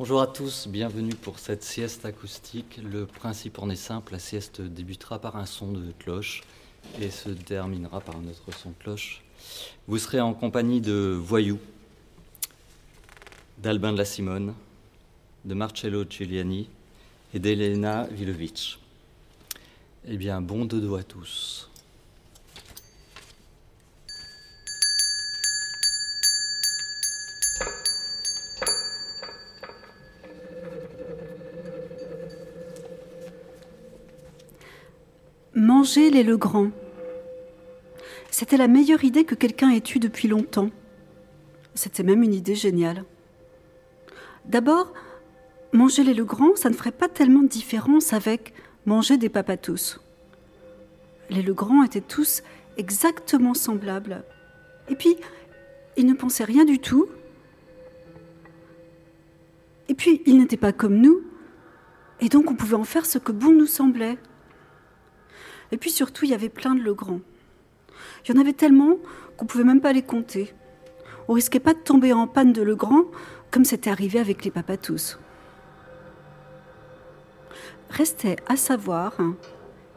Bonjour à tous, bienvenue pour cette sieste acoustique. Le principe en est simple, la sieste débutera par un son de cloche et se terminera par un autre son de cloche. Vous serez en compagnie de Voyou, d'Albin de la Simone, de Marcello Giuliani et d'Elena Vilovic. Eh bien, bon dodo à tous. Manger les Legrand. C'était la meilleure idée que quelqu'un ait eue depuis longtemps. C'était même une idée géniale. D'abord, manger les Legrand, ça ne ferait pas tellement de différence avec manger des papatos. Les Legrand étaient tous exactement semblables. Et puis, ils ne pensaient rien du tout. Et puis, ils n'étaient pas comme nous. Et donc, on pouvait en faire ce que bon nous semblait. Et puis surtout, il y avait plein de Legrand. Il y en avait tellement qu'on ne pouvait même pas les compter. On risquait pas de tomber en panne de Legrand comme c'était arrivé avec les papatous. Restait à savoir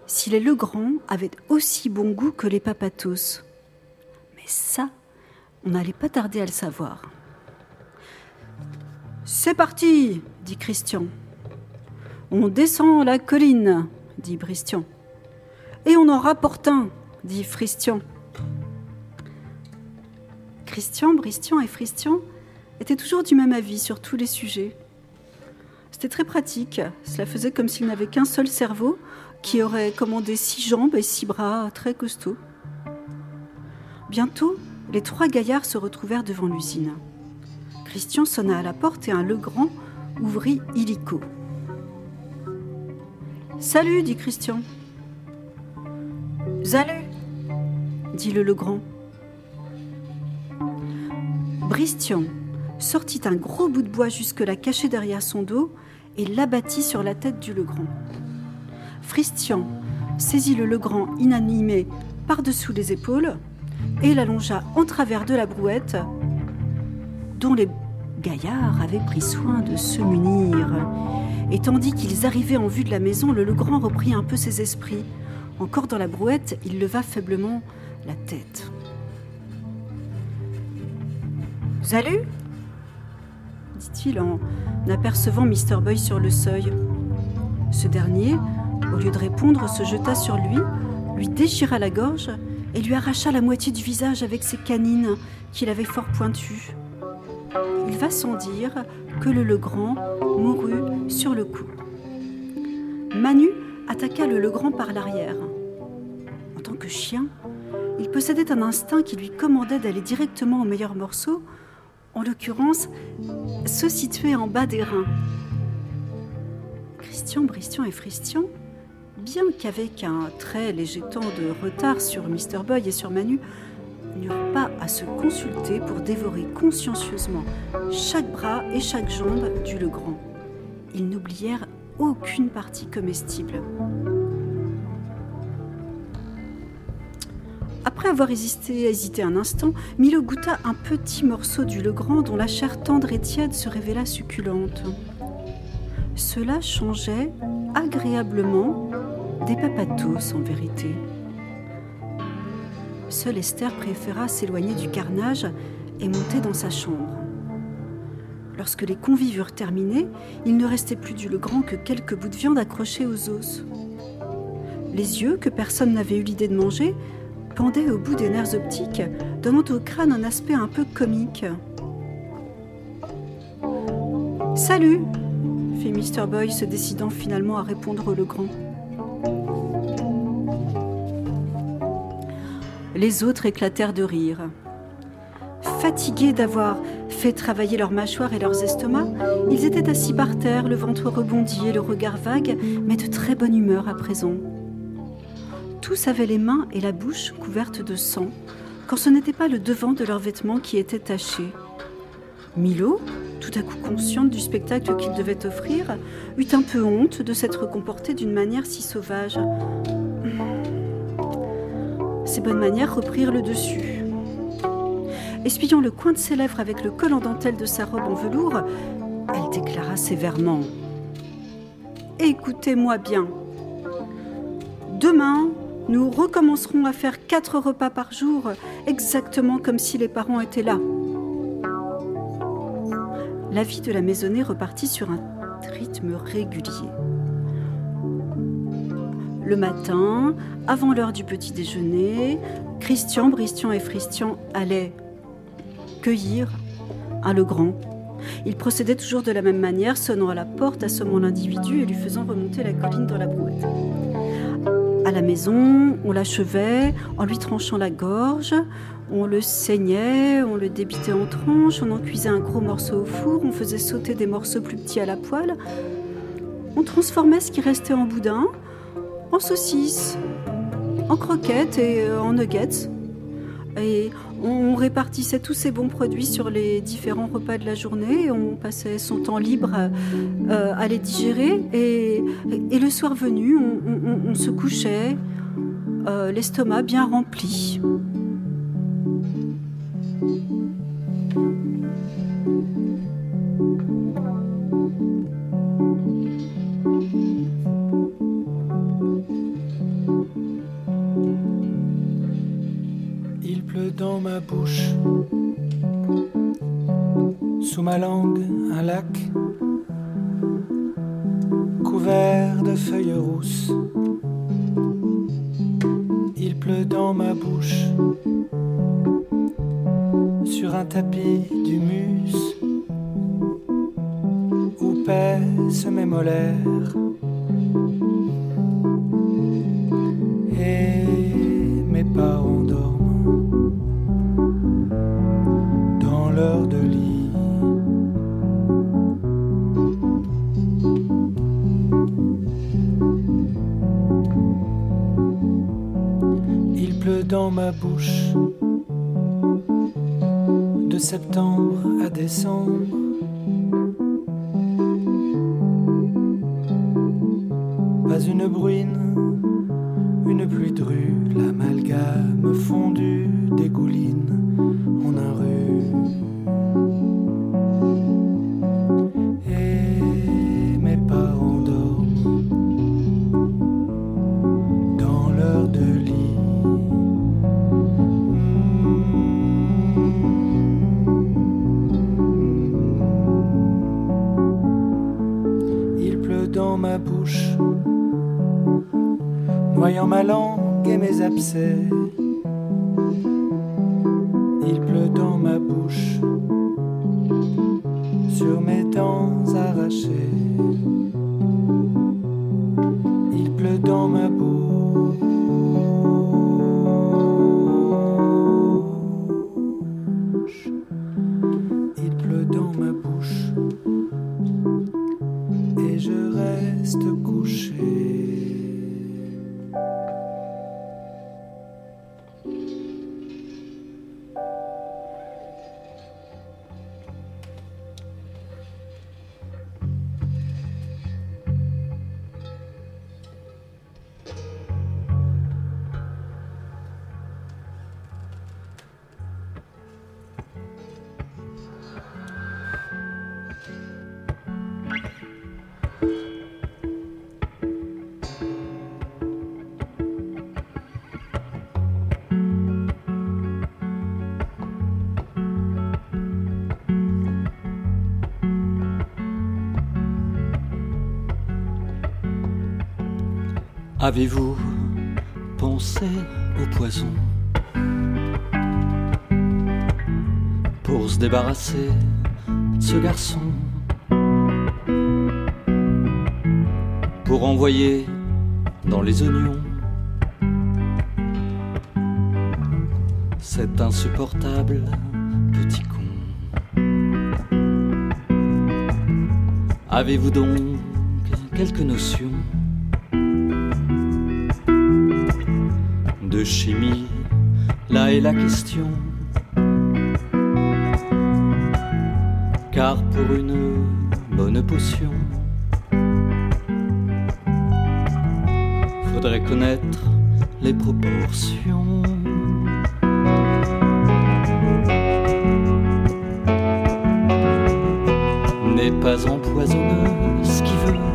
si les Legrand avaient aussi bon goût que les papatous. Mais ça, on n'allait pas tarder à le savoir. C'est parti, dit Christian. On descend la colline, dit Bristian. Et on en rapporte un, dit Fristian. Christian, Bristian et Fristian étaient toujours du même avis sur tous les sujets. C'était très pratique. Cela faisait comme s'il n'avait qu'un seul cerveau qui aurait commandé six jambes et six bras très costauds. Bientôt, les trois gaillards se retrouvèrent devant l'usine. Christian sonna à la porte et un Legrand ouvrit illico. Salut, dit Christian. Salut, dit le Legrand. Bristian sortit un gros bout de bois jusque-là caché derrière son dos et l'abattit sur la tête du Legrand. Fristian saisit le Legrand inanimé par-dessous les épaules et l'allongea en travers de la brouette dont les gaillards avaient pris soin de se munir. Et tandis qu'ils arrivaient en vue de la maison, le Legrand reprit un peu ses esprits. Encore dans la brouette, il leva faiblement la tête. Salut dit-il en apercevant Mr. Boy sur le seuil. Ce dernier, au lieu de répondre, se jeta sur lui, lui déchira la gorge et lui arracha la moitié du visage avec ses canines qu'il avait fort pointues. Il va sans dire que le Legrand mourut sur le coup. Manu attaqua le Legrand par l'arrière. En tant que chien, il possédait un instinct qui lui commandait d'aller directement au meilleur morceau, en l'occurrence, se situer en bas des reins. Christian, Bristian et Fristian, bien qu'avec un très léger temps de retard sur Mr. Boy et sur Manu, n'eurent pas à se consulter pour dévorer consciencieusement chaque bras et chaque jambe du Legrand. Ils n'oublièrent aucune partie comestible. Après avoir hésité, un instant, Milo goûta un petit morceau du Legrand dont la chair tendre et tiède se révéla succulente. Cela changeait agréablement des papatos en vérité. Seule Esther préféra s'éloigner du carnage et monter dans sa chambre. Lorsque les convives eurent terminé, il ne restait plus du Legrand que quelques bouts de viande accrochés aux os. Les yeux, que personne n'avait eu l'idée de manger, pendaient au bout des nerfs optiques, donnant au crâne un aspect un peu comique. Salut fit Mr. Boy, se décidant finalement à répondre au Legrand. Les autres éclatèrent de rire. Fatigués d'avoir fait travailler leurs mâchoires et leurs estomacs, ils étaient assis par terre, le ventre rebondi et le regard vague, mais de très bonne humeur à présent. Tous avaient les mains et la bouche couvertes de sang, quand ce n'était pas le devant de leurs vêtements qui était taché. Milo, tout à coup consciente du spectacle qu'il devait offrir, eut un peu honte de s'être comporté d'une manière si sauvage. Ses bonnes manières reprirent le dessus. Essuyant le coin de ses lèvres avec le col en dentelle de sa robe en velours, elle déclara sévèrement. Écoutez-moi bien. Demain, nous recommencerons à faire quatre repas par jour, exactement comme si les parents étaient là. La vie de la maisonnée repartit sur un rythme régulier. Le matin, avant l'heure du petit déjeuner, Christian, Bristian et Fristian allaient cueillir un Legrand. Ils procédaient toujours de la même manière, sonnant à la porte, assommant l'individu et lui faisant remonter la colline dans la brouette. À la maison, on l'achevait en lui tranchant la gorge, on le saignait, on le débitait en tranches, on en cuisait un gros morceau au four, on faisait sauter des morceaux plus petits à la poêle. On transformait ce qui restait en boudin en saucisses, en croquettes et euh, en nuggets. Et on répartissait tous ces bons produits sur les différents repas de la journée. On passait son temps libre euh, à, les digérer. Et, le soir venu, on, se couchait, euh, l'estomac bien rempli. Bouche. Sous ma langue, un lac couvert de feuilles rousses. Il pleut dans ma bouche sur un tapis d'humus où pèsent mes molaires. Dans ma bouche de septembre à décembre. Avez-vous pensé au poison pour se débarrasser de ce garçon Pour envoyer dans les oignons cet insupportable petit con? Avez-vous donc quelques notions chimie, là est la question. Car pour une bonne potion, faudrait connaître les proportions. n'est pas empoisonneuse qui veut.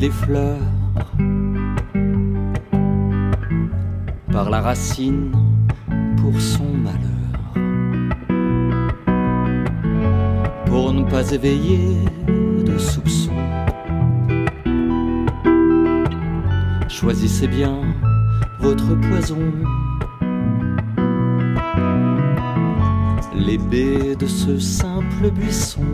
Les fleurs par la racine pour son malheur. Pour ne pas éveiller de soupçons. Choisissez bien votre poison. Les baies de ce simple buisson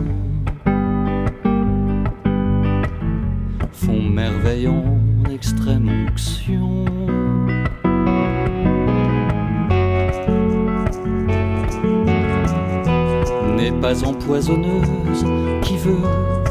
extrême onction. N'est pas empoisonneuse qui veut.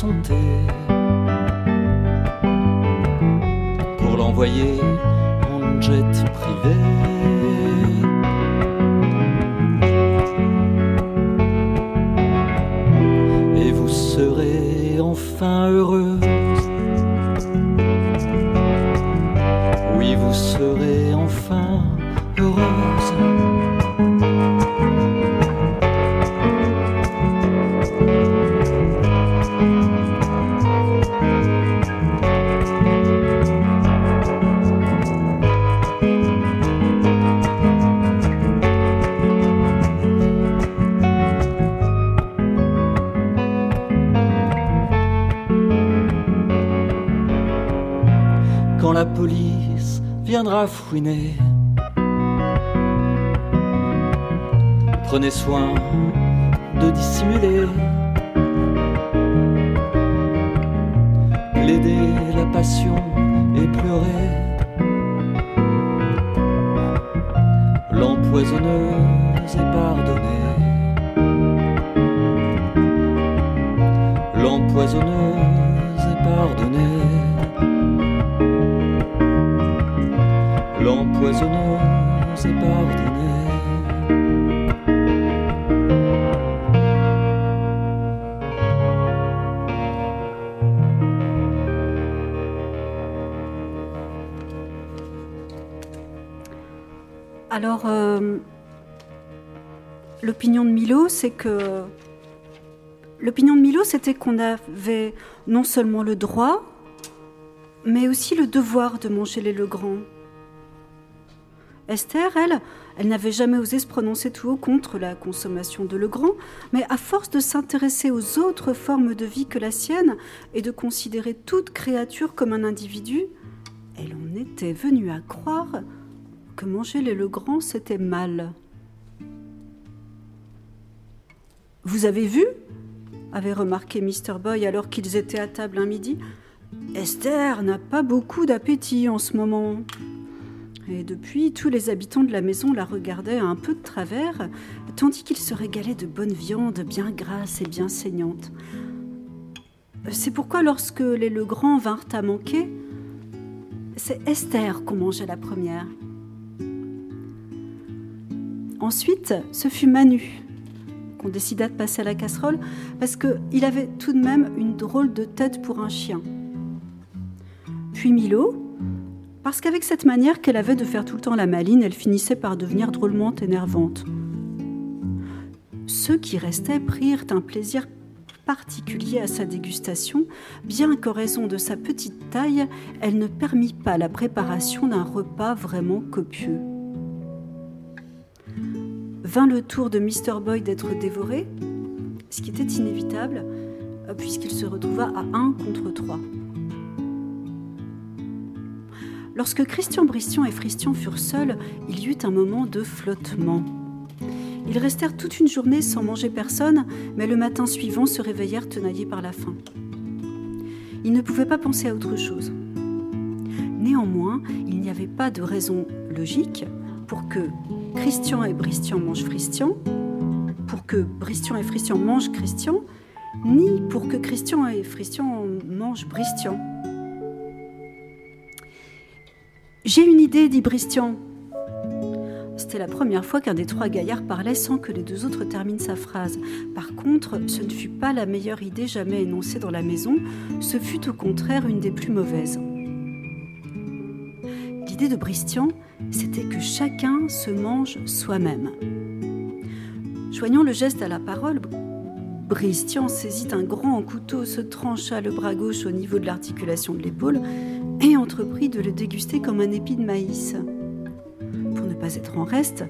Son prenez soin de dissimuler. Plaider la passion et pleurer. L'empoisonneuse l'opinion de Milo, c'est que. L'opinion de Milo, c'était qu'on avait non seulement le droit, mais aussi le devoir de manger les Legrand. Esther, elle, elle n'avait jamais osé se prononcer tout haut contre la consommation de Legrand, mais à force de s'intéresser aux autres formes de vie que la sienne et de considérer toute créature comme un individu, elle en était venue à croire que manger les Legrand, c'était mal. Vous avez vu avait remarqué Mr. Boy alors qu'ils étaient à table un midi. Esther n'a pas beaucoup d'appétit en ce moment. Et depuis, tous les habitants de la maison la regardaient un peu de travers, tandis qu'ils se régalaient de bonne viande bien grasse et bien saignante. C'est pourquoi lorsque les Legrand vinrent à manquer, c'est Esther qu'on mangeait la première. Ensuite, ce fut Manu qu'on décida de passer à la casserole parce qu'il avait tout de même une drôle de tête pour un chien. Puis Milo, parce qu'avec cette manière qu'elle avait de faire tout le temps la maline, elle finissait par devenir drôlement énervante. Ceux qui restaient prirent un plaisir particulier à sa dégustation, bien qu'en raison de sa petite taille, elle ne permit pas la préparation d'un repas vraiment copieux. Vint le tour de Mr. Boy d'être dévoré, ce qui était inévitable, puisqu'il se retrouva à un contre trois. Lorsque Christian Bristian et Fristian furent seuls, il y eut un moment de flottement. Ils restèrent toute une journée sans manger personne, mais le matin suivant se réveillèrent tenaillés par la faim. Ils ne pouvaient pas penser à autre chose. Néanmoins, il n'y avait pas de raison logique pour que Christian et Bristian mangent Fristian, pour que Bristian et Fristian mangent Christian, ni pour que Christian et Fristian mangent Bristian. J'ai une idée, dit Bristian. C'était la première fois qu'un des trois gaillards parlait sans que les deux autres terminent sa phrase. Par contre, ce ne fut pas la meilleure idée jamais énoncée dans la maison, ce fut au contraire une des plus mauvaises. L'idée de Bristian, c'était que chacun se mange soi-même. Joignant le geste à la parole, Bristian saisit un grand couteau, se trancha le bras gauche au niveau de l'articulation de l'épaule et entreprit de le déguster comme un épi de maïs. Pour ne pas être en reste,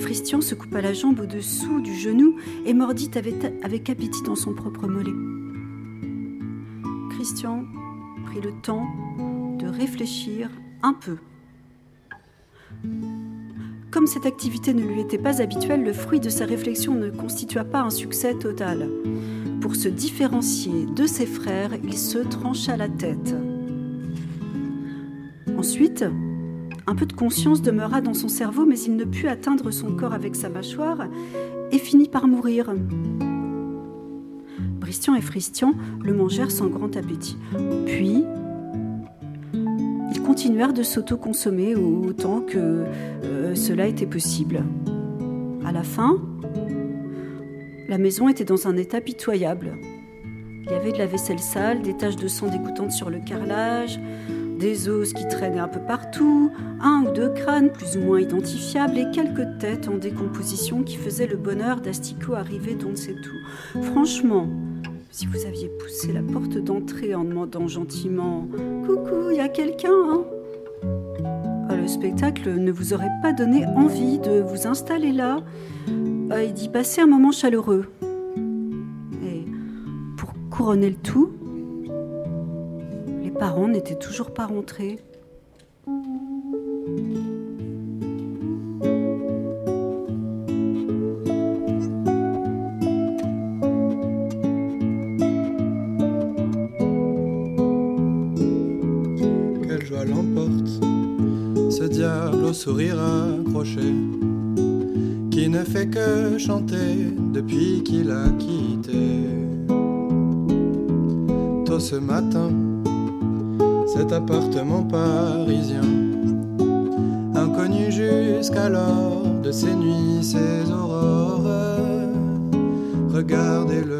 Fristian se coupa la jambe au-dessous du genou et mordit avec, appétit dans son propre mollet. Christian prit le temps de réfléchir un peu. Comme cette activité ne lui était pas habituelle, le fruit de sa réflexion ne constitua pas un succès total. Pour se différencier de ses frères, il se trancha la tête. Ensuite, un peu de conscience demeura dans son cerveau, mais il ne put atteindre son corps avec sa mâchoire et finit par mourir. Bristian et Fristian le mangèrent sans grand appétit. Puis, continuèrent de s'auto-consommer autant que euh, cela était possible. À la fin, la maison était dans un état pitoyable. Il y avait de la vaisselle sale, des taches de sang dégoûtantes sur le carrelage, des os qui traînaient un peu partout, un ou deux crânes plus ou moins identifiables et quelques têtes en décomposition qui faisaient le bonheur d'Astico arrivé d'on ne sait où. Franchement, si vous aviez poussé la porte d'entrée en demandant gentiment Coucou, il y a quelqu'un hein? Ah, Le spectacle ne vous aurait pas donné envie de vous installer là ah, et d'y passer un moment chaleureux. Et pour couronner le tout, parents n'étaient toujours pas rentrés. Sourire accroché, qui ne fait que chanter depuis qu'il a quitté. Tôt ce matin, cet appartement parisien. Inconnu jusqu'alors de ses nuits, ses aurores. Regardez-le,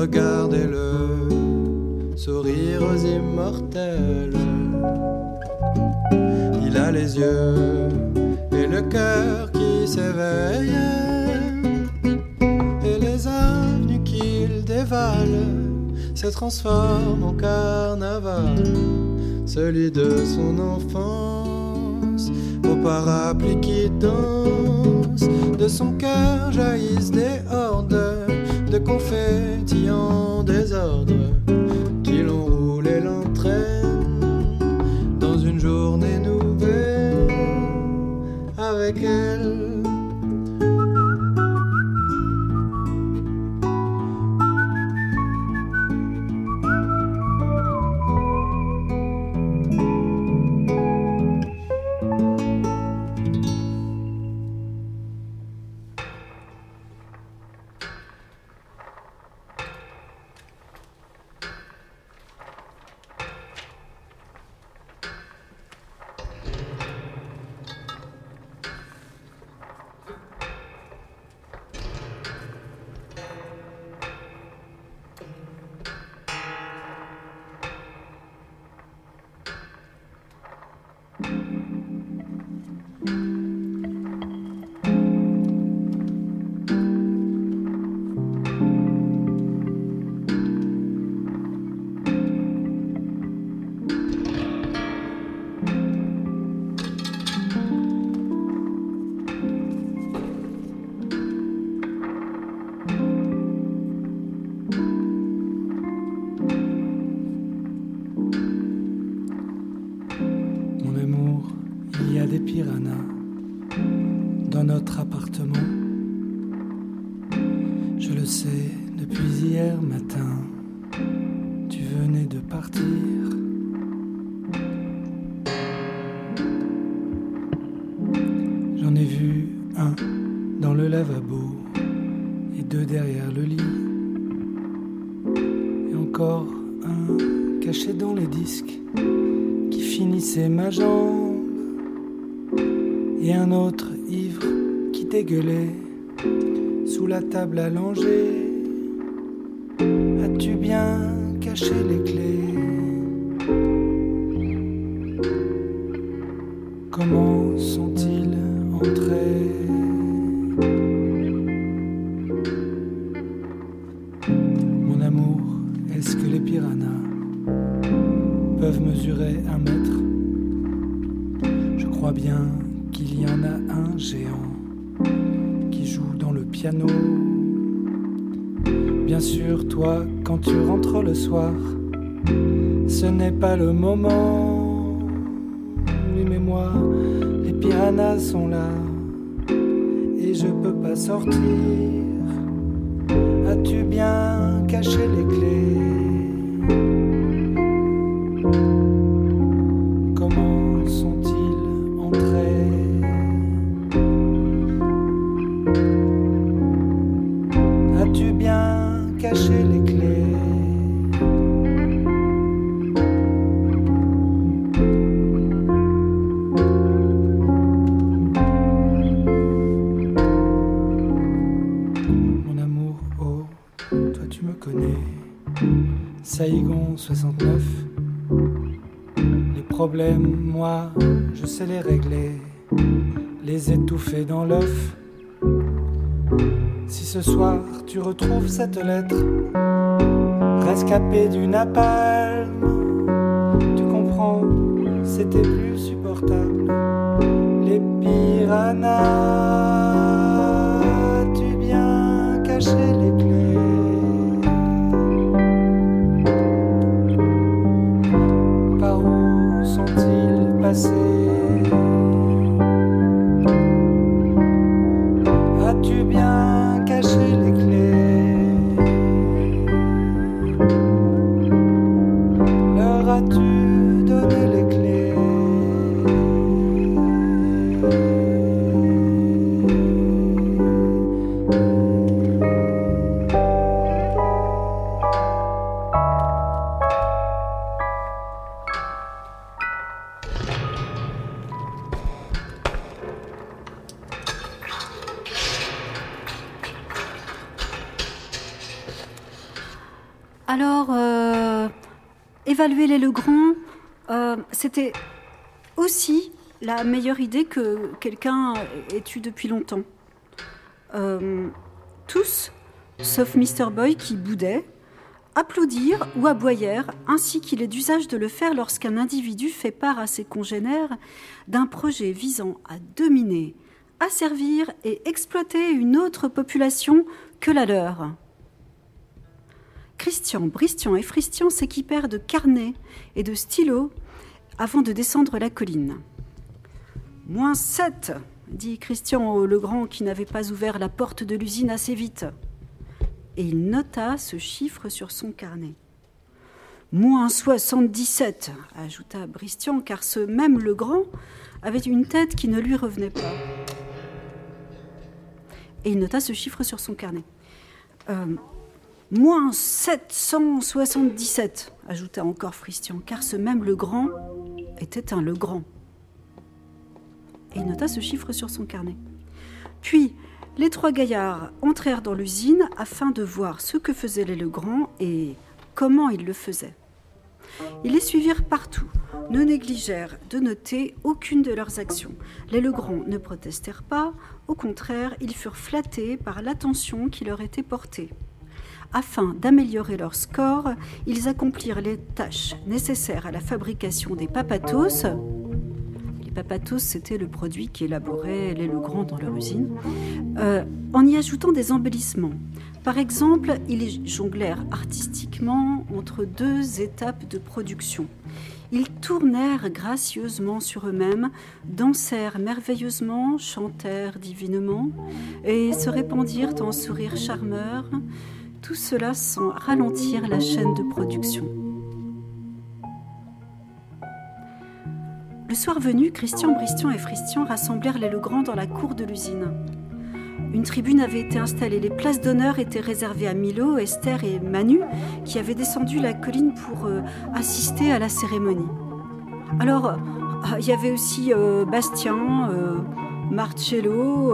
Regardez-le, sourire aux immortels. Il a les yeux et le cœur qui s'éveille. Et les avenues qu'il dévale se transforment en carnaval, celui de son enfance, au parapluie qui danse, de son cœur jaillissent des hordes de confettis en désordre qui l'enroulent et l'entraînent dans une journée nouvelle ciel. Mon depuis hier matin. Tu venais de partir. J'en ai vu un dans le lavabo et deux derrière le lit. Et encore un caché dans les disques qui finissait ma jambe. Et un autre ivre qui dégueulait sous la table allongée. As-tu bien caché les clés caché les clés Mon amour, oh, toi tu me connais. Saïgon 69. Les problèmes, moi, je sais les régler. Les étouffer dans l'œuf. Si ce soir tu retrouves cette lettre, rescapée du napalm, tu comprends, c'était plus supportable. La meilleure idée que quelqu'un ait eue depuis longtemps. Euh, tous, sauf Mr. Boy qui boudait, applaudirent ou aboyèrent, ainsi qu'il est d'usage de le faire lorsqu'un individu fait part à ses congénères d'un projet visant à dominer, asservir et exploiter une autre population que la leur. Christian, Bristian et Fristian s'équipèrent de carnets et de stylos avant de descendre la colline. Moins 7, dit Christian Legrand qui n'avait pas ouvert la porte de l'usine assez vite. Et il nota ce chiffre sur son carnet. Moins 77, ajouta Bristian, car ce même Legrand avait une tête qui ne lui revenait pas. Et il nota ce chiffre sur son carnet. Euh, moins 777, ajouta encore Fristian, car ce même Legrand était un Legrand. Et nota ce chiffre sur son carnet. Puis, les trois gaillards entrèrent dans l'usine afin de voir ce que faisaient les Legrand et comment ils le faisaient. Ils les suivirent partout, ne négligèrent de noter aucune de leurs actions. Les Legrand ne protestèrent pas, au contraire, ils furent flattés par l'attention qui leur était portée. Afin d'améliorer leur score, ils accomplirent les tâches nécessaires à la fabrication des papatos. Papatos, c'était le produit qui élaborait les Legrand dans leur usine, euh, en y ajoutant des embellissements. Par exemple, ils jonglèrent artistiquement entre deux étapes de production. Ils tournèrent gracieusement sur eux-mêmes, dansèrent merveilleusement, chantèrent divinement et se répandirent en sourires charmeurs, tout cela sans ralentir la chaîne de production. Le soir venu, Christian, Bristian et Fristian rassemblèrent les Legrand dans la cour de l'usine. Une tribune avait été installée. Les places d'honneur étaient réservées à Milo, Esther et Manu, qui avaient descendu la colline pour euh, assister à la cérémonie. Alors, euh, il y avait aussi euh, Bastien, Marcello,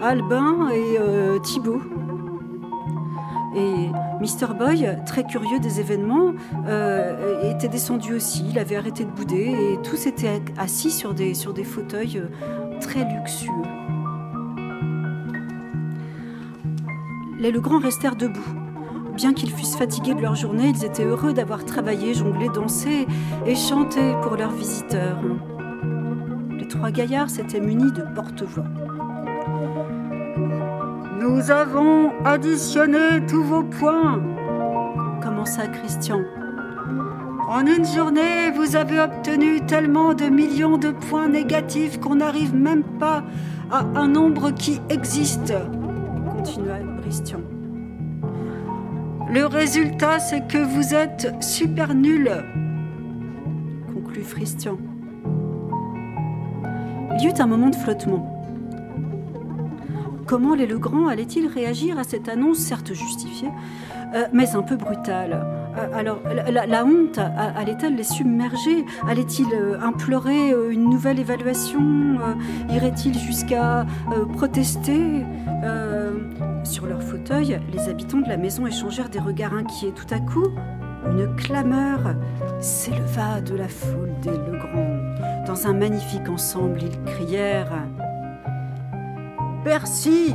Albin et Thibaut. Et Mr. Boy, très curieux des événements, était descendu aussi. Il avait arrêté de bouder et tous étaient assis sur des, sur des fauteuils très luxueux. les Legrand restèrent debout. Bien qu'ils fussent fatigués de leur journée, ils étaient heureux d'avoir travaillé, jonglé, dansé et chanté pour leurs visiteurs. Les trois gaillards s'étaient munis de porte-voix. Nous avons additionné tous vos points, commença Christian? En une journée, vous avez obtenu tellement de millions de points négatifs qu'on n'arrive même pas à un nombre qui existe, continua Christian. Le résultat, c'est que vous êtes super nul, conclut Christian. Il y eut un moment de flottement. Comment les Legrand allaient-ils réagir à cette annonce, certes justifiée, euh, mais un peu brutale? Euh, alors, la, honte allait-elle les submerger? Allait-il euh, implorer une nouvelle évaluation? Irait-il jusqu'à protester? Sur leur fauteuil, les habitants de la maison échangèrent des regards inquiets. Tout à coup, une clameur s'éleva de la foule des Legrand. Dans un magnifique ensemble, ils crièrent Bercy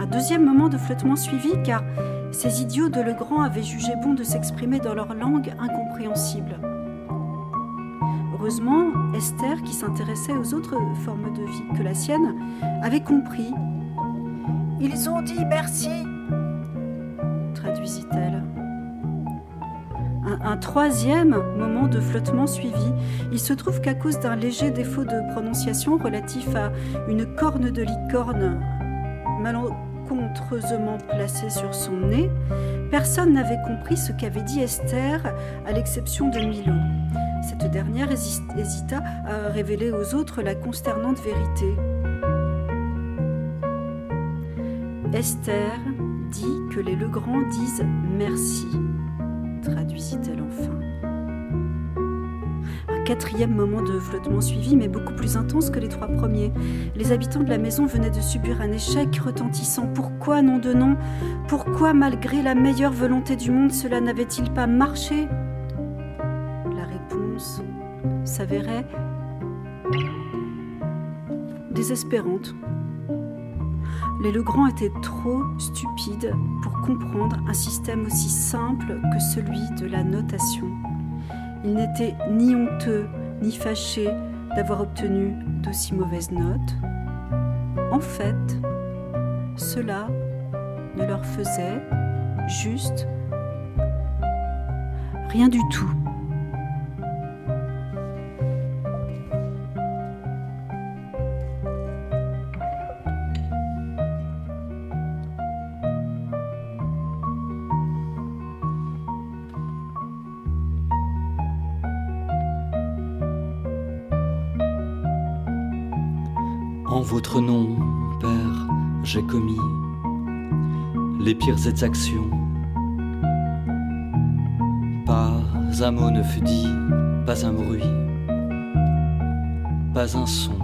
Un deuxième moment de flottement suivit car ces idiots de Legrand avaient jugé bon de s'exprimer dans leur langue incompréhensible. Heureusement, Esther, qui s'intéressait aux autres formes de vie que la sienne, avait compris. Ils ont dit merci, traduisit-elle. Un, troisième moment de flottement suivit. Il se trouve qu'à cause d'un léger défaut de prononciation relatif à une corne de licorne malencontreusement placée sur son nez, personne n'avait compris ce qu'avait dit Esther, à l'exception de Milo. Cette dernière hésita à révéler aux autres la consternante vérité. Esther dit que les Legrand disent merci, traduisit-elle enfin. Un quatrième moment de flottement suivi, mais beaucoup plus intense que les trois premiers. Les habitants de la maison venaient de subir un échec retentissant. Pourquoi, nom de nom Pourquoi, malgré la meilleure volonté du monde, cela n'avait-il pas marché? S'avérait désespérante. Les Legrand étaient trop stupides pour comprendre un système aussi simple que celui de la notation. Ils n'étaient ni honteux ni fâchés d'avoir obtenu d'aussi mauvaises notes. En fait, cela ne leur faisait juste rien du tout. Nom, Père, j'ai commis les pires exactions. Pas un mot ne fut dit, pas un bruit, pas un son.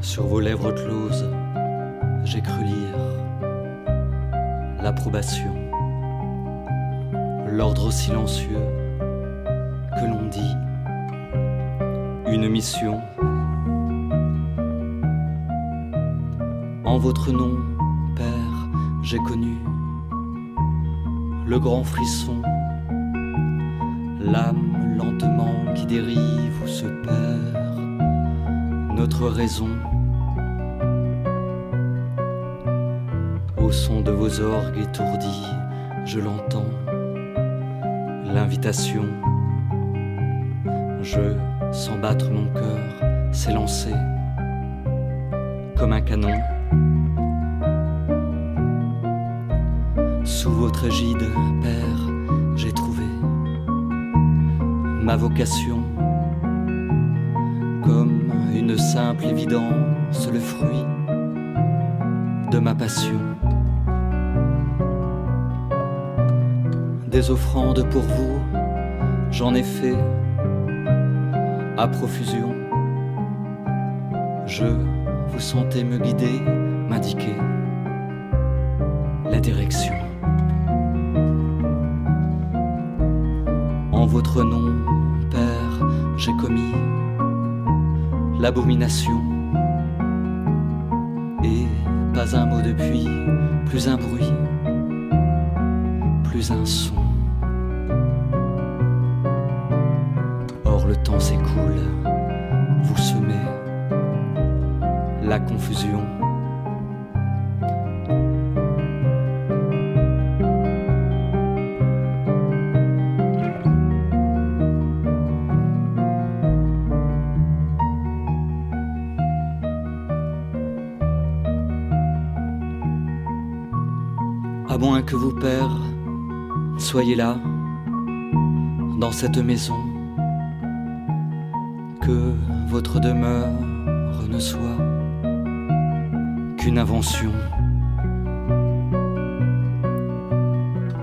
Sur vos lèvres closes, j'ai cru lire l'approbation, l'ordre silencieux que l'on dit, une mission. En votre nom, Père, j'ai connu le grand frisson, l'âme lentement qui dérive ou se perd, notre raison. Au son de vos orgues étourdis, je l'entends, l'invitation. Je sens battre mon cœur, s'élancer comme un canon. Père, j'ai trouvé ma vocation comme une simple évidence, le fruit de ma passion. Des offrandes pour vous, j'en ai fait à profusion. Je vous sentais me guider, m'indiquer la direction. En votre nom, Père, j'ai commis l'abomination. Et pas un mot depuis, plus un bruit, plus un son. Or le temps s'écoule, vous semez la confusion. Soyez là, dans cette maison, que votre demeure ne soit qu'une invention.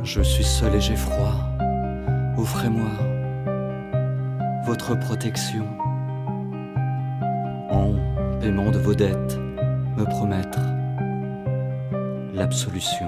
Je suis seul et j'ai froid, offrez-moi votre protection. En paiement de vos dettes, me promettre l'absolution.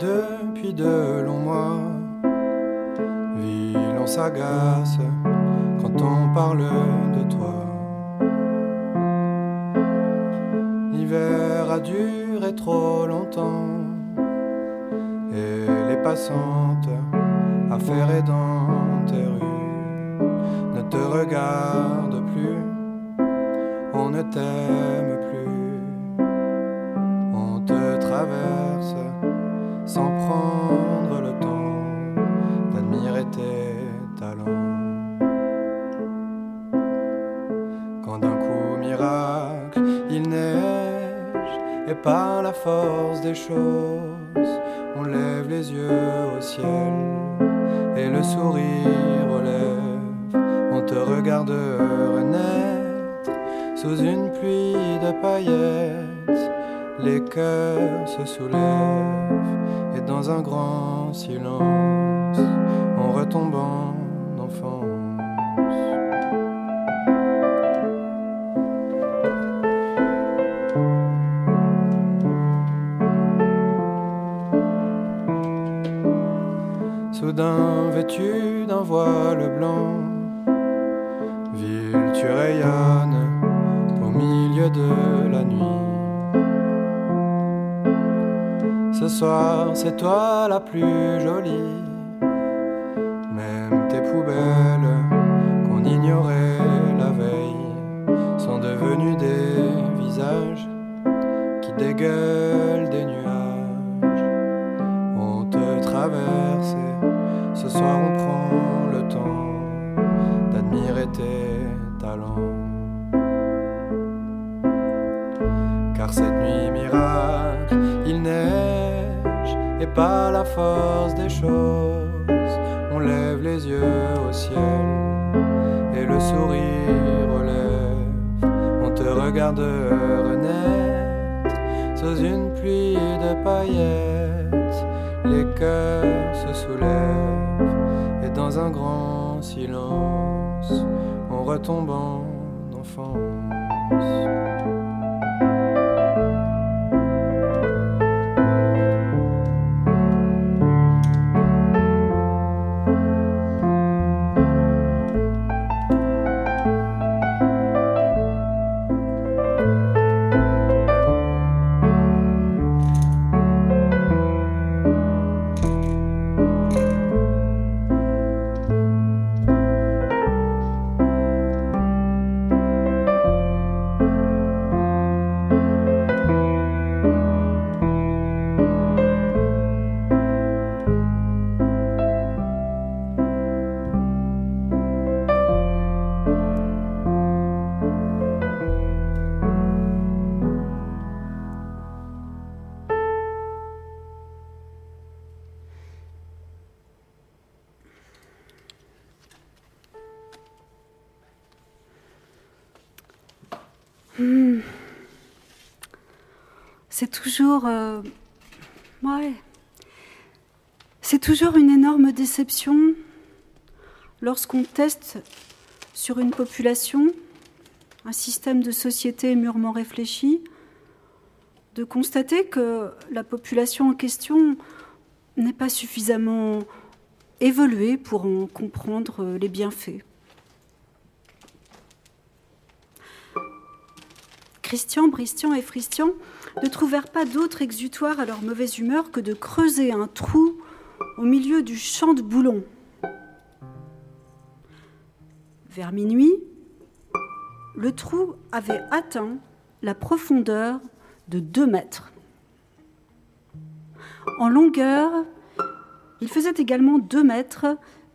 Depuis de longs mois. Ville, on s'agace quand on parle de toi. L'hiver a duré trop longtemps et les passantes affairées dans tes rues ne te regarde plus, on ne t'aime plus, on te traverse sans prendre le temps d'admirer tes talents. Quand d'un coup miracle il neige et par la force des choses on lève les yeux au ciel et le sourire lèvres. On te regarde renaître sous une pluie de paillettes. Les cœurs se soulèvent dans un grand silence, on retombe plus jolie. Même tes poubelles qu'on ignorait la veille sont devenues des visages qui dégueulent des nuages. On te traverse et ce soir on prend le temps d'admirer tes talents. Et par la force des choses, on lève les yeux au ciel et le sourire lèvres. On te regarde renaître sous une pluie de paillettes. Les cœurs se soulèvent et dans un grand silence, on retombe en enfance. C'est toujours. euh. C'est toujours une énorme déception lorsqu'on teste sur une population un système de société mûrement réfléchi, de constater que la population en question n'est pas suffisamment évoluée pour en comprendre les bienfaits. Christian, Bristian et Fristian ne trouvèrent pas d'autre exutoire à leur mauvaise humeur que de creuser un trou au milieu du champ de boulons. Vers minuit, le trou avait atteint la profondeur de 2 mètres. En longueur, il faisait également 2 mètres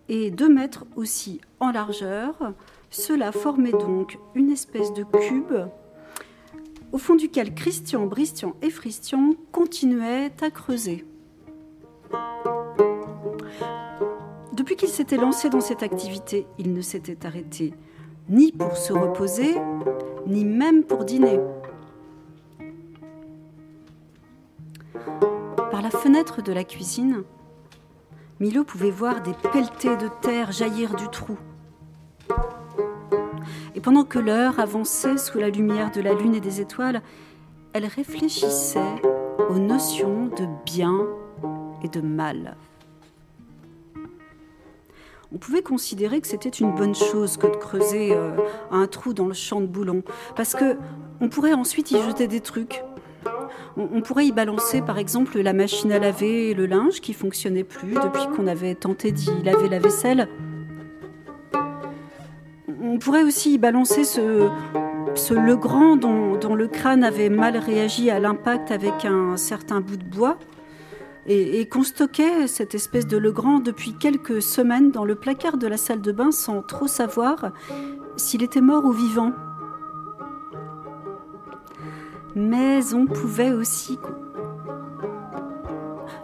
et 2 mètres aussi en largeur. Cela formait donc une espèce de cube au fond duquel Christian, Bristian et Fristian continuaient à creuser. Depuis qu'ils s'étaient lancés dans cette activité, ils ne s'étaient arrêtés ni pour se reposer, ni même pour dîner. Par la fenêtre de la cuisine, Milo pouvait voir des pelletées de terre jaillir du trou. Et pendant que l'heure avançait sous la lumière de la lune et des étoiles, elle réfléchissait aux notions de bien et de mal. On pouvait considérer que c'était une bonne chose que de creuser euh, un trou dans le champ de boulons, parce que on pourrait ensuite y jeter des trucs. On, pourrait y balancer par exemple la machine à laver et le linge qui fonctionnait plus depuis qu'on avait tenté d'y laver la vaisselle. On pourrait aussi y balancer ce, Legrand dont, dont le crâne avait mal réagi à l'impact avec un certain bout de bois et, qu'on stockait cette espèce de Legrand depuis quelques semaines dans le placard de la salle de bain sans trop savoir s'il était mort ou vivant. Mais on pouvait aussi...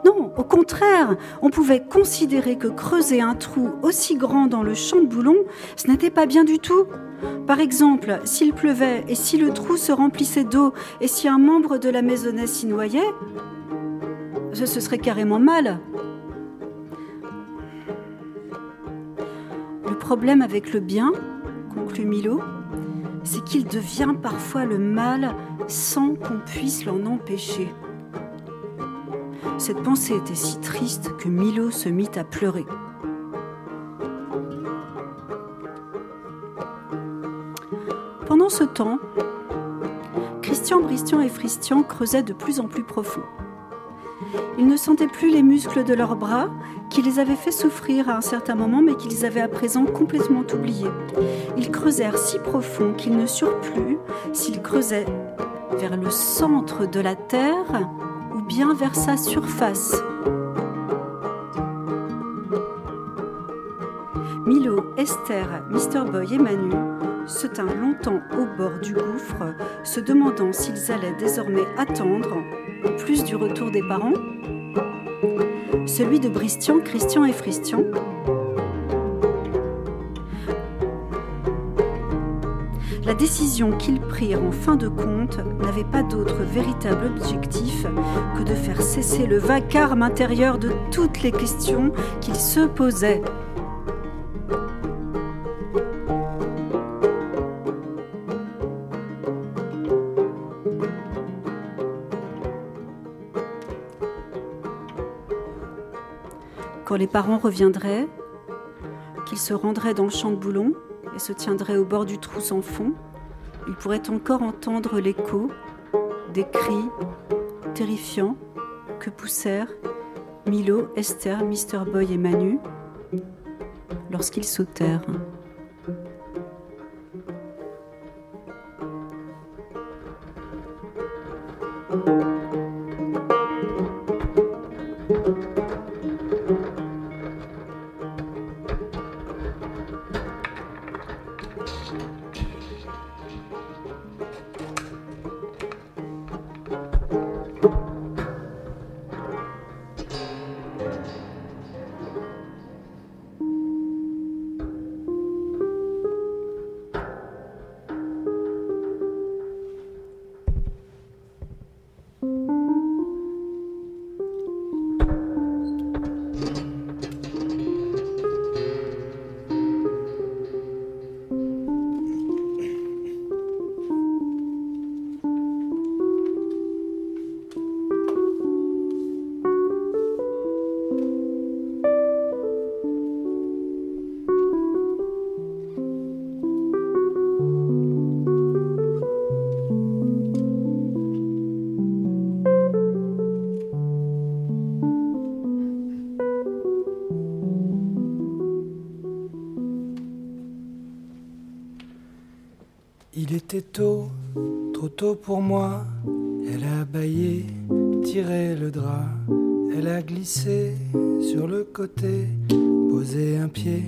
Non, au contraire, on pouvait considérer que creuser un trou aussi grand dans le champ de boulon, ce n'était pas bien du tout. Par exemple, s'il pleuvait et si le trou se remplissait d'eau et si un membre de la maisonnette s'y noyait, ce, serait carrément mal. Le problème avec le bien, conclut Milo, c'est qu'il devient parfois le mal sans qu'on puisse l'en empêcher. Cette pensée était si triste que Milo se mit à pleurer. Pendant ce temps, Christian, Bristian et Fristian creusaient de plus en plus profond. Ils ne sentaient plus les muscles de leurs bras, qui les avaient fait souffrir à un certain moment, mais qu'ils avaient à présent complètement oubliés. Ils creusèrent si profond qu'ils ne surent plus s'ils creusaient vers le centre de la Terre ou bien vers sa surface. Milo, Esther, Mr. Boy et Manu se tinrent longtemps au bord du gouffre, se demandant s'ils allaient désormais attendre plus du retour des parents, celui de Bristian, Christian et Fristian. La décision qu'ils prirent en fin de compte n'avait pas d'autre véritable objectif que de faire cesser le vacarme intérieur de toutes les questions qu'ils se posaient. quand les parents reviendraient, qu'ils se rendraient dans le champ de boulon et se tiendraient au bord du trou sans fond, ils pourraient encore entendre l'écho des cris terrifiants que poussèrent Milo, Esther, Mr. Boy et Manu lorsqu'ils sautèrent. Tôt, trop tôt pour moi. Elle a baillé, tiré le drap. Elle a glissé sur le côté, posé un pied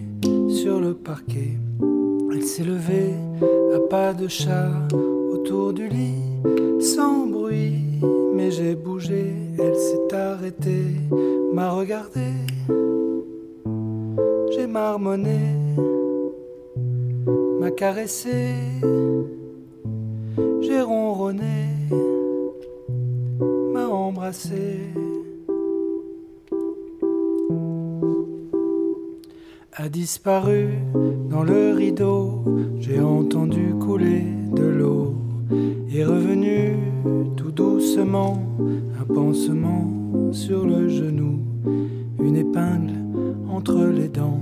sur le parquet. Elle s'est levée à pas de chat autour du lit, sans bruit. Mais j'ai bougé, elle s'est arrêtée, m'a regardé. J'ai marmonné, m'a caressé A disparu dans le rideau, j'ai entendu couler de l'eau. Est revenu tout doucement, un pansement sur le genou, une épingle entre les dents.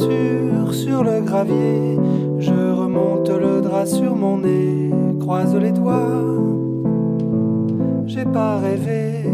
Sur le gravier. Je remonte le drap sur mon nez, croise les doigts. J'ai pas rêvé,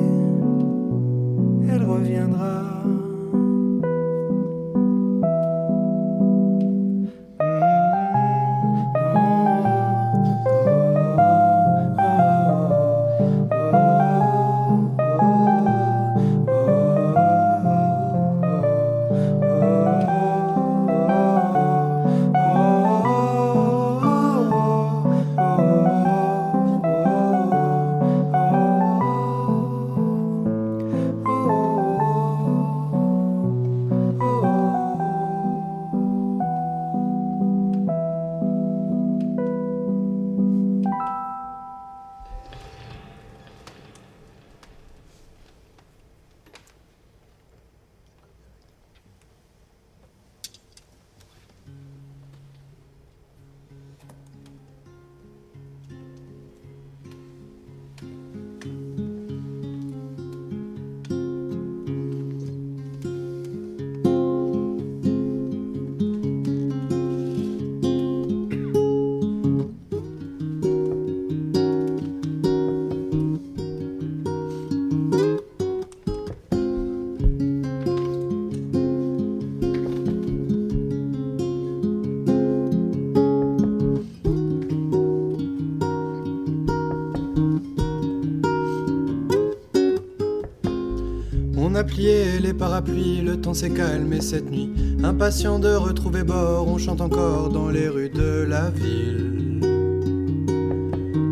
a les parapluies, le temps s'est calmé cette nuit. Impatient de retrouver bord, on chante encore dans les rues de la ville.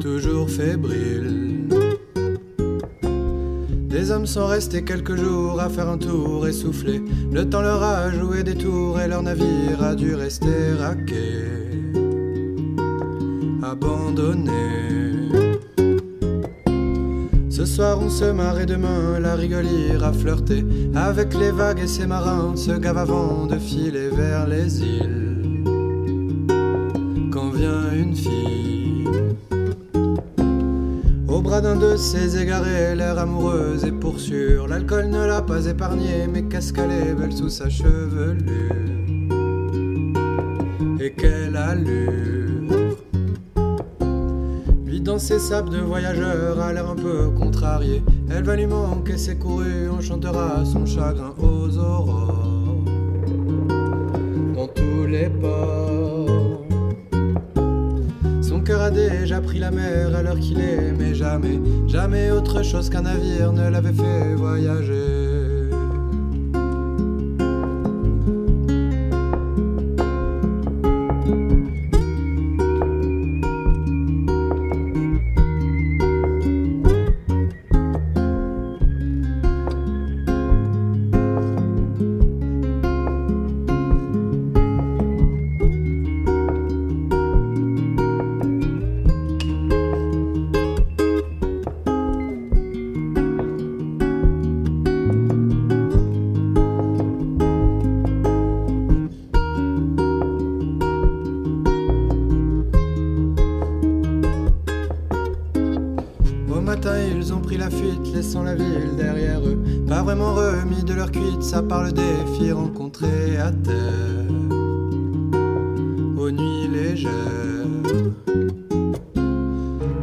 Toujours fébrile. Des hommes sont restés quelques jours à faire un tour essoufflé. Le temps leur a joué des tours et leur navire a dû rester à quai. Se marre et demain la rigole ira flirter avec les vagues et ses marins se gavent avant de filer vers les îles. Quand vient une fille au bras d'un de ses égarés, l'air amoureuse et pour sûr, l'alcool ne l'a pas épargnée, mais qu'est-ce qu'elle est belle sous sa chevelure et quelle allure. Lui sables de voyageur a l'air un peu contrarié. Elle va lui manquer ses courus, on chantera son chagrin aux aurores. Dans tous les ports. Son cœur a déjà pris la mer à l'heure qu'il mais jamais, jamais autre chose qu'un navire ne l'avait fait voyager. Laissant la ville derrière eux. Pas vraiment remis de leur cuite, ça parle des filles rencontrées à terre. Aux nuits légères.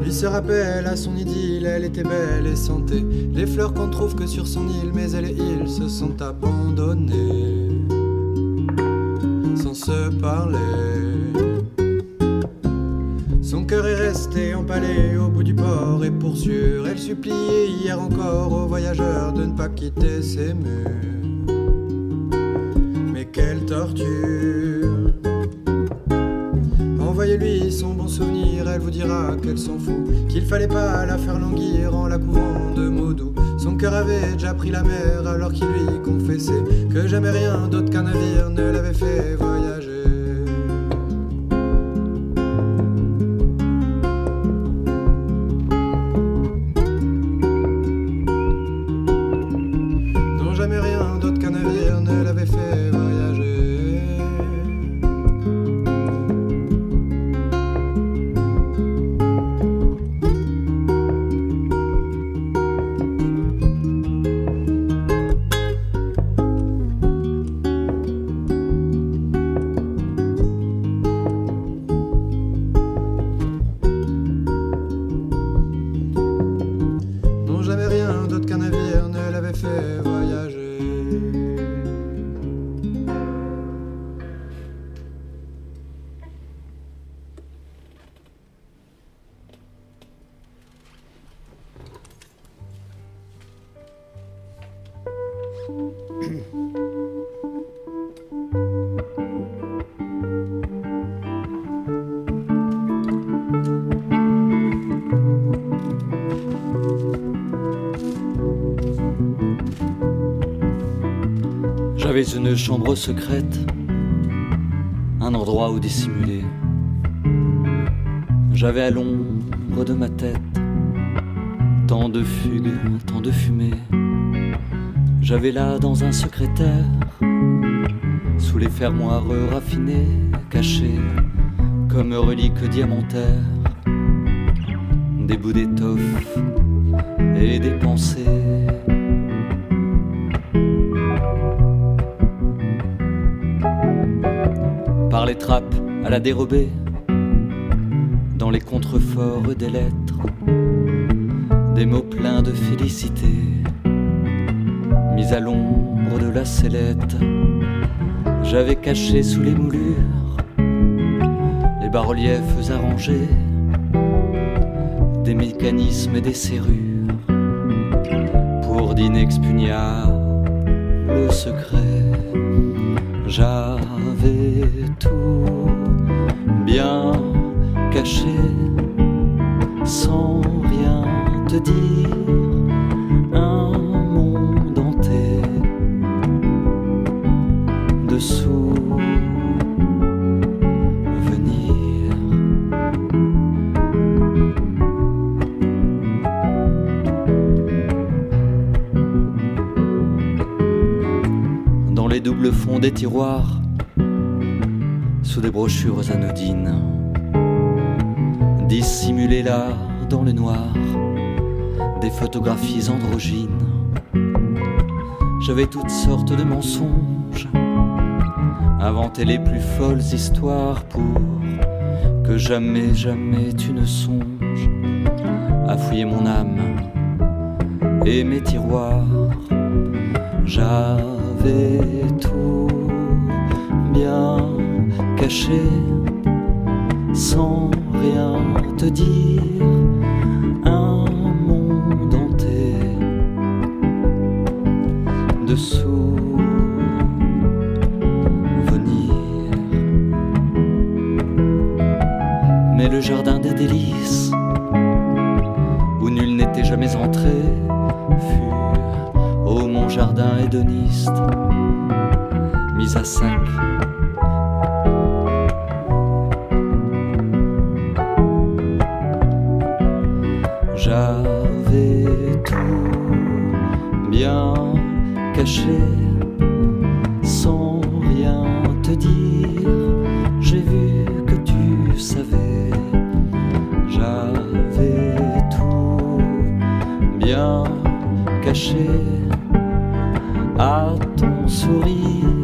Lui se rappelle à son idylle, elle était belle et santé. Les fleurs qu'on trouve que sur son île, mais elle et il se sont abandonnés. Sans se parler. Son cœur est resté empalé au bout du port et pour sûr, elle suppliait encore aux voyageurs de ne pas quitter ses murs. Mais quelle torture! Envoyer Demandez-lui son bon souvenir, elle vous dira qu'elle s'en fout. Qu'il fallait pas la faire languir en la couvant de mots doux. Son cœur avait déjà pris la mer alors qu'il lui confessait que jamais rien d'autre qu'un navire ne l'avait fait voyager. Une chambre secrète, un endroit où dissimuler. J'avais à l'ombre de ma tête tant de fugues, tant de fumée. J'avais là dans un secrétaire, sous les fermoirs raffinés, cachés comme reliques diamantaires, des bouts d'étoffe et des pensées les à la dérobée, dans les contreforts des lettres, des mots pleins de félicité, mis à l'ombre de la sellette, j'avais caché sous les moulures les bas-reliefs arrangés, des mécanismes et des serrures, pour d'inexpugnables secrets. J'avais sans rien te dire, un monde hanté dessous. Venir dans les doubles fonds des tiroirs sous des brochures anodines, dissimulées là dans le noir, des photographies androgynes. J'avais toutes sortes de mensonges, inventé les plus folles histoires pour que jamais, jamais tu ne songes à fouiller mon âme et mes tiroirs. J'avais tout bien caché, sans te dire, caché à ton sourire.